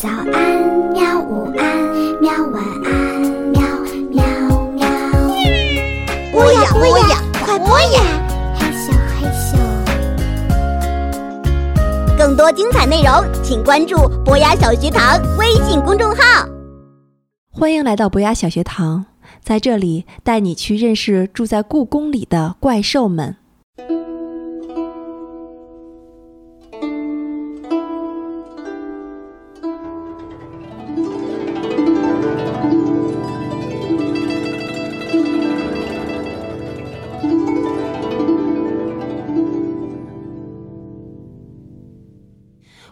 早安，喵！午安，喵！晚安，喵喵喵。播呀播呀，快播呀！嘿咻嘿咻。更多精彩内容，请关注博雅小学堂微信公众号。欢迎来到博雅小学堂，在这里带你去认识住在故宫里的怪兽们。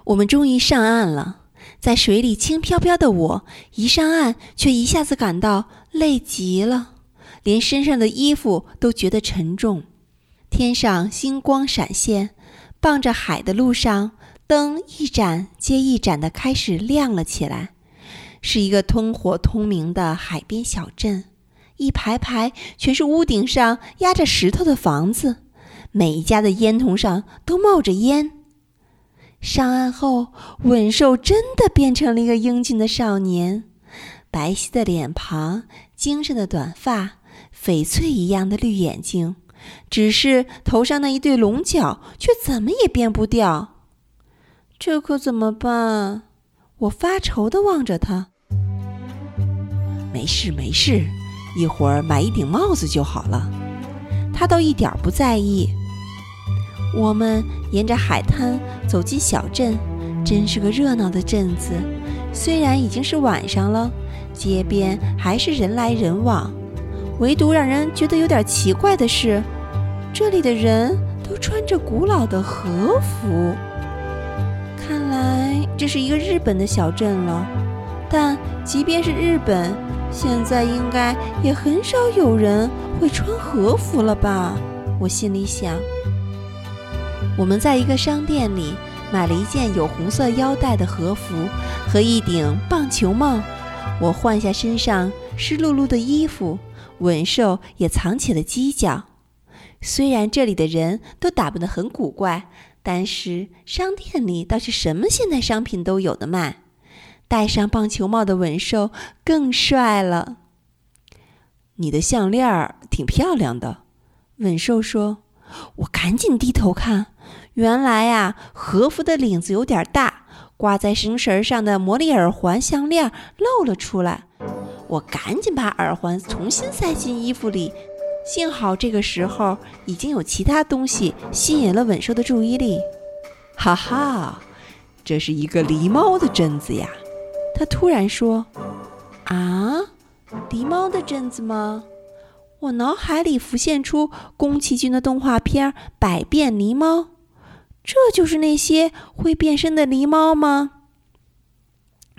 我们终于上岸了，在水里轻飘飘的我，一上岸却一下子感到累极了，连身上的衣服都觉得沉重。天上星光闪现，傍着海的路上，灯一盏接一盏的开始亮了起来，是一个通火通明的海边小镇，一排排全是屋顶上压着石头的房子，每一家的烟筒上都冒着烟。上岸后，稳兽真的变成了一个英俊的少年，白皙的脸庞，精神的短发，翡翠一样的绿眼睛，只是头上那一对龙角却怎么也变不掉。这可怎么办？我发愁的望着他。没事没事，一会儿买一顶帽子就好了。他倒一点不在意。我们沿着海滩走进小镇，真是个热闹的镇子。虽然已经是晚上了，街边还是人来人往。唯独让人觉得有点奇怪的是，这里的人都穿着古老的和服。看来这是一个日本的小镇了。但即便是日本，现在应该也很少有人会穿和服了吧？我心里想。我们在一个商店里买了一件有红色腰带的和服和一顶棒球帽。我换下身上湿漉漉的衣服，稳兽也藏起了犄角。虽然这里的人都打扮得很古怪，但是商店里倒是什么现代商品都有的卖。戴上棒球帽的稳兽更帅了。你的项链儿挺漂亮的，稳兽说。我赶紧低头看，原来呀，和服的领子有点大，挂在绳绳上的魔力耳环项链露了出来。我赶紧把耳环重新塞进衣服里，幸好这个时候已经有其他东西吸引了稳兽的注意力。哈哈，这是一个狸猫的镇子呀！他突然说：“啊，狸猫的镇子吗？”我脑海里浮现出宫崎骏的动画片《百变狸猫》，这就是那些会变身的狸猫吗？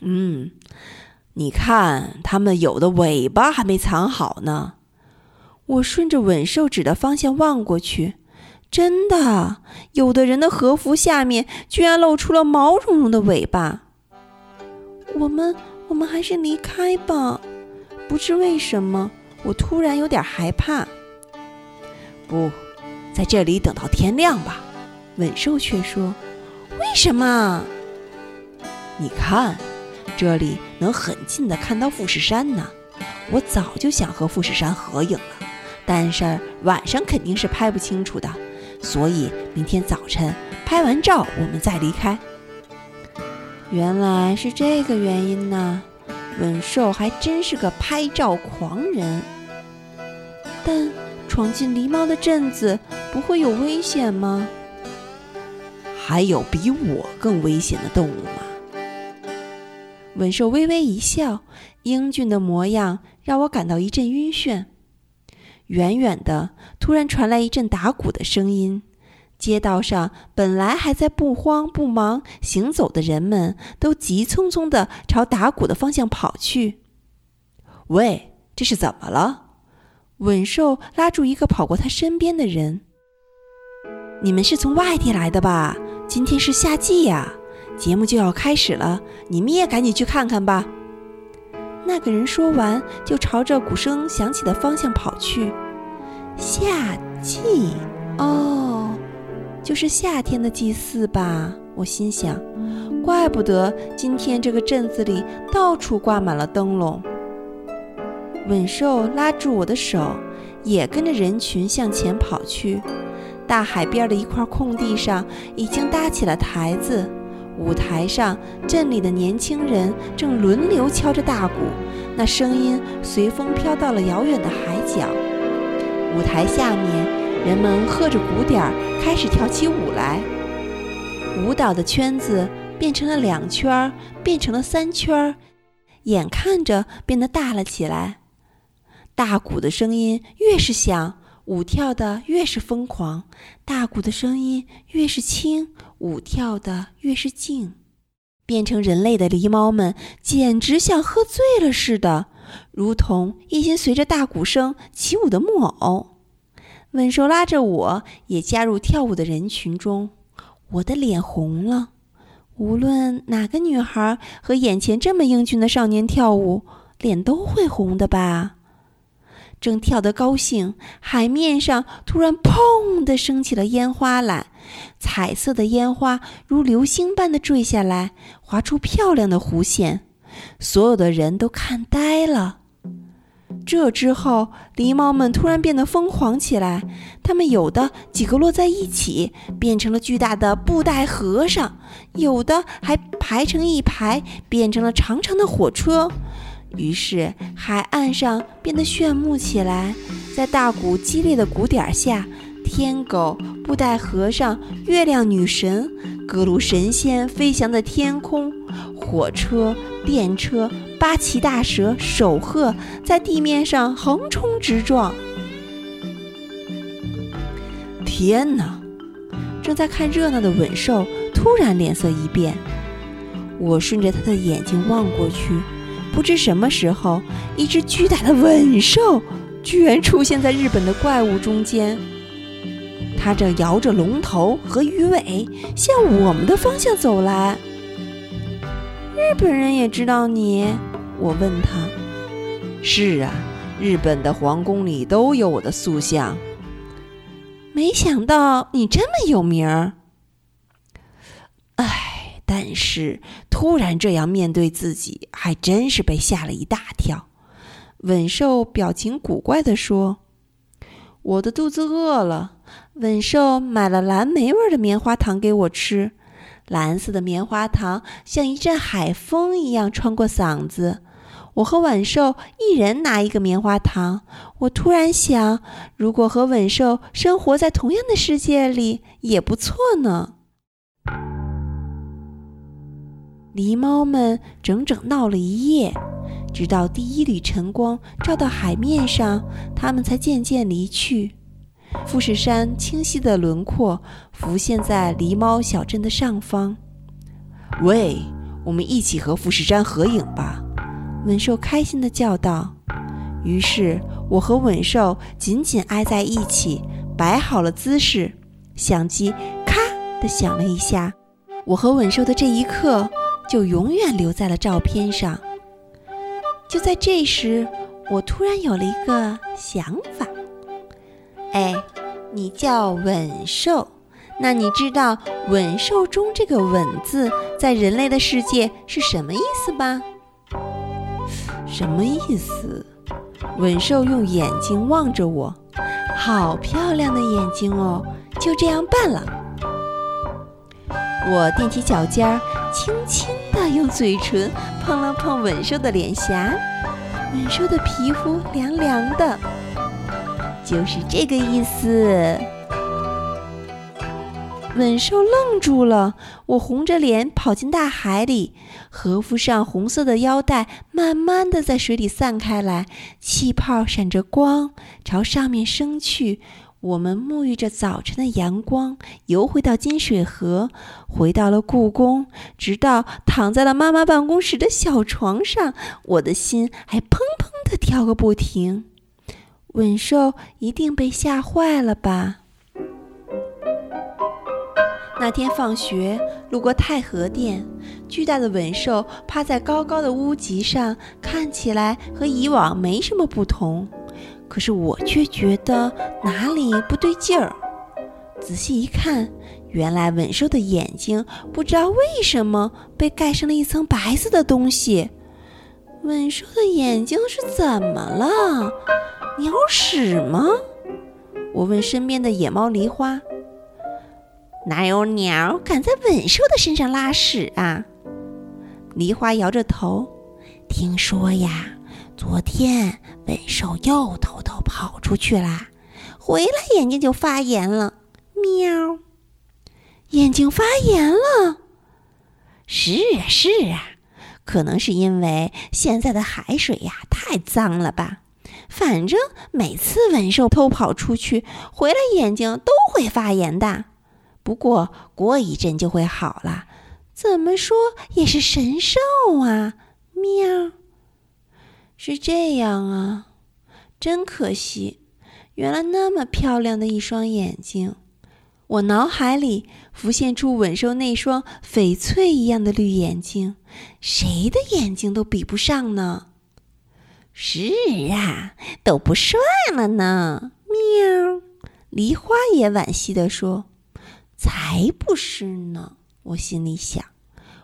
嗯，你看，它们有的尾巴还没藏好呢。我顺着吻兽指的方向望过去，真的，有的人的和服下面居然露出了毛茸茸的尾巴。我们，我们还是离开吧。不知为什么。我突然有点害怕。不，在这里等到天亮吧。稳兽却说：“为什么？你看，这里能很近的看到富士山呢。我早就想和富士山合影了，但是晚上肯定是拍不清楚的，所以明天早晨拍完照我们再离开。”原来是这个原因呢。稳兽还真是个拍照狂人，但闯进狸猫的镇子不会有危险吗？还有比我更危险的动物吗？稳兽微微一笑，英俊的模样让我感到一阵晕眩。远远的，突然传来一阵打鼓的声音。街道上本来还在不慌不忙行走的人们，都急匆匆地朝打鼓的方向跑去。喂，这是怎么了？稳兽拉住一个跑过他身边的人：“你们是从外地来的吧？今天是夏季呀，节目就要开始了，你们也赶紧去看看吧。”那个人说完，就朝着鼓声响起的方向跑去。夏季，哦。就是夏天的祭祀吧，我心想。怪不得今天这个镇子里到处挂满了灯笼。稳兽拉住我的手，也跟着人群向前跑去。大海边的一块空地上已经搭起了台子，舞台上镇里的年轻人正轮流敲着大鼓，那声音随风飘到了遥远的海角。舞台下面，人们喝着鼓点儿开始跳起舞来。舞蹈的圈子变成了两圈，变成了三圈，眼看着变得大了起来。大鼓的声音越是响。舞跳的越是疯狂，大鼓的声音越是轻，舞跳的越是静。变成人类的狸猫们简直像喝醉了似的，如同一群随着大鼓声起舞的木偶。稳兽拉着我也加入跳舞的人群中，我的脸红了。无论哪个女孩和眼前这么英俊的少年跳舞，脸都会红的吧。正跳得高兴，海面上突然“砰”的升起了烟花来，彩色的烟花如流星般的坠下来，划出漂亮的弧线，所有的人都看呆了。这之后，狸猫们突然变得疯狂起来，它们有的几个落在一起，变成了巨大的布袋和尚；有的还排成一排，变成了长长的火车。于是，海岸上变得炫目起来。在大鼓激烈的鼓点下，天狗、布袋和尚、月亮女神、各路神仙飞翔在天空；火车、电车、八岐大蛇、守鹤在地面上横冲直撞。天哪！正在看热闹的稳兽突然脸色一变，我顺着他的眼睛望过去。不知什么时候，一只巨大的吻兽居然出现在日本的怪物中间。它正摇着龙头和鱼尾向我们的方向走来。日本人也知道你？我问他。是啊，日本的皇宫里都有我的塑像。没想到你这么有名儿。唉。但是突然这样面对自己，还真是被吓了一大跳。稳兽表情古怪地说：“我的肚子饿了。”稳兽买了蓝莓味的棉花糖给我吃，蓝色的棉花糖像一阵海风一样穿过嗓子。我和稳兽一人拿一个棉花糖。我突然想，如果和稳兽生活在同样的世界里，也不错呢。狸猫们整整闹了一夜，直到第一缕晨光照到海面上，它们才渐渐离去。富士山清晰的轮廓浮现在狸猫小镇的上方。喂，我们一起和富士山合影吧！稳兽开心地叫道。于是，我和稳兽紧紧挨在一起，摆好了姿势。相机咔地响了一下，我和稳兽的这一刻。就永远留在了照片上。就在这时，我突然有了一个想法。哎，你叫稳兽，那你知道“稳兽”中这个“稳”字在人类的世界是什么意思吧？什么意思？稳兽用眼睛望着我，好漂亮的眼睛哦！就这样办了。我踮起脚尖儿，轻轻地用嘴唇碰了碰稳兽的脸颊，稳兽的皮肤凉凉的，就是这个意思。稳兽愣住了，我红着脸跑进大海里，和服上红色的腰带慢慢的在水里散开来，气泡闪着光，朝上面升去。我们沐浴着早晨的阳光，游回到金水河，回到了故宫，直到躺在了妈妈办公室的小床上，我的心还砰砰地跳个不停。稳兽一定被吓坏了吧？那天放学路过太和殿，巨大的稳兽趴在高高的屋脊上，看起来和以往没什么不同。可是我却觉得哪里不对劲儿。仔细一看，原来吻兽的眼睛不知道为什么被盖上了一层白色的东西。吻兽的眼睛是怎么了？鸟屎吗？我问身边的野猫梨花：“哪有鸟敢在吻兽的身上拉屎啊？”梨花摇着头：“听说呀，昨天吻兽又偷偷跑出去啦，回来眼睛就发炎了。”喵，眼睛发炎了。是啊，是啊，可能是因为现在的海水呀太脏了吧。反正每次蚊兽偷跑出去，回来眼睛都会发炎的。不过过一阵就会好了。怎么说也是神兽啊！喵，是这样啊，真可惜。原来那么漂亮的一双眼睛。我脑海里浮现出吻兽那双翡翠一样的绿眼睛，谁的眼睛都比不上呢。是啊，都不帅了呢。喵，梨花也惋惜地说：“才不是呢！”我心里想，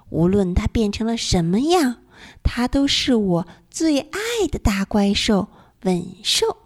无论它变成了什么样，它都是我最爱的大怪兽——吻兽。